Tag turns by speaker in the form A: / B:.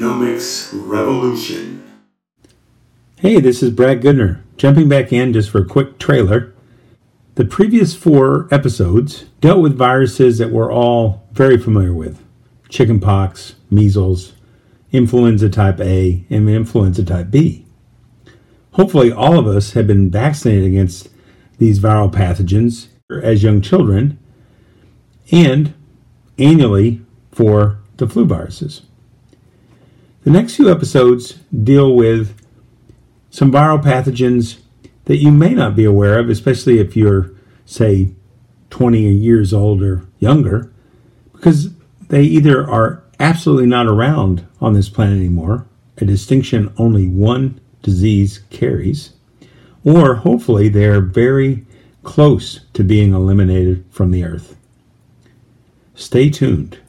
A: Revolution.
B: Hey, this is Brad Goodner, jumping back in just for a quick trailer. The previous four episodes dealt with viruses that we're all very familiar with chickenpox, measles, influenza type A, and influenza type B. Hopefully, all of us have been vaccinated against these viral pathogens as young children and annually for the flu viruses. The next few episodes deal with some viral pathogens that you may not be aware of, especially if you're, say, 20 years old or younger, because they either are absolutely not around on this planet anymore, a distinction only one disease carries, or hopefully they're very close to being eliminated from the earth. Stay tuned.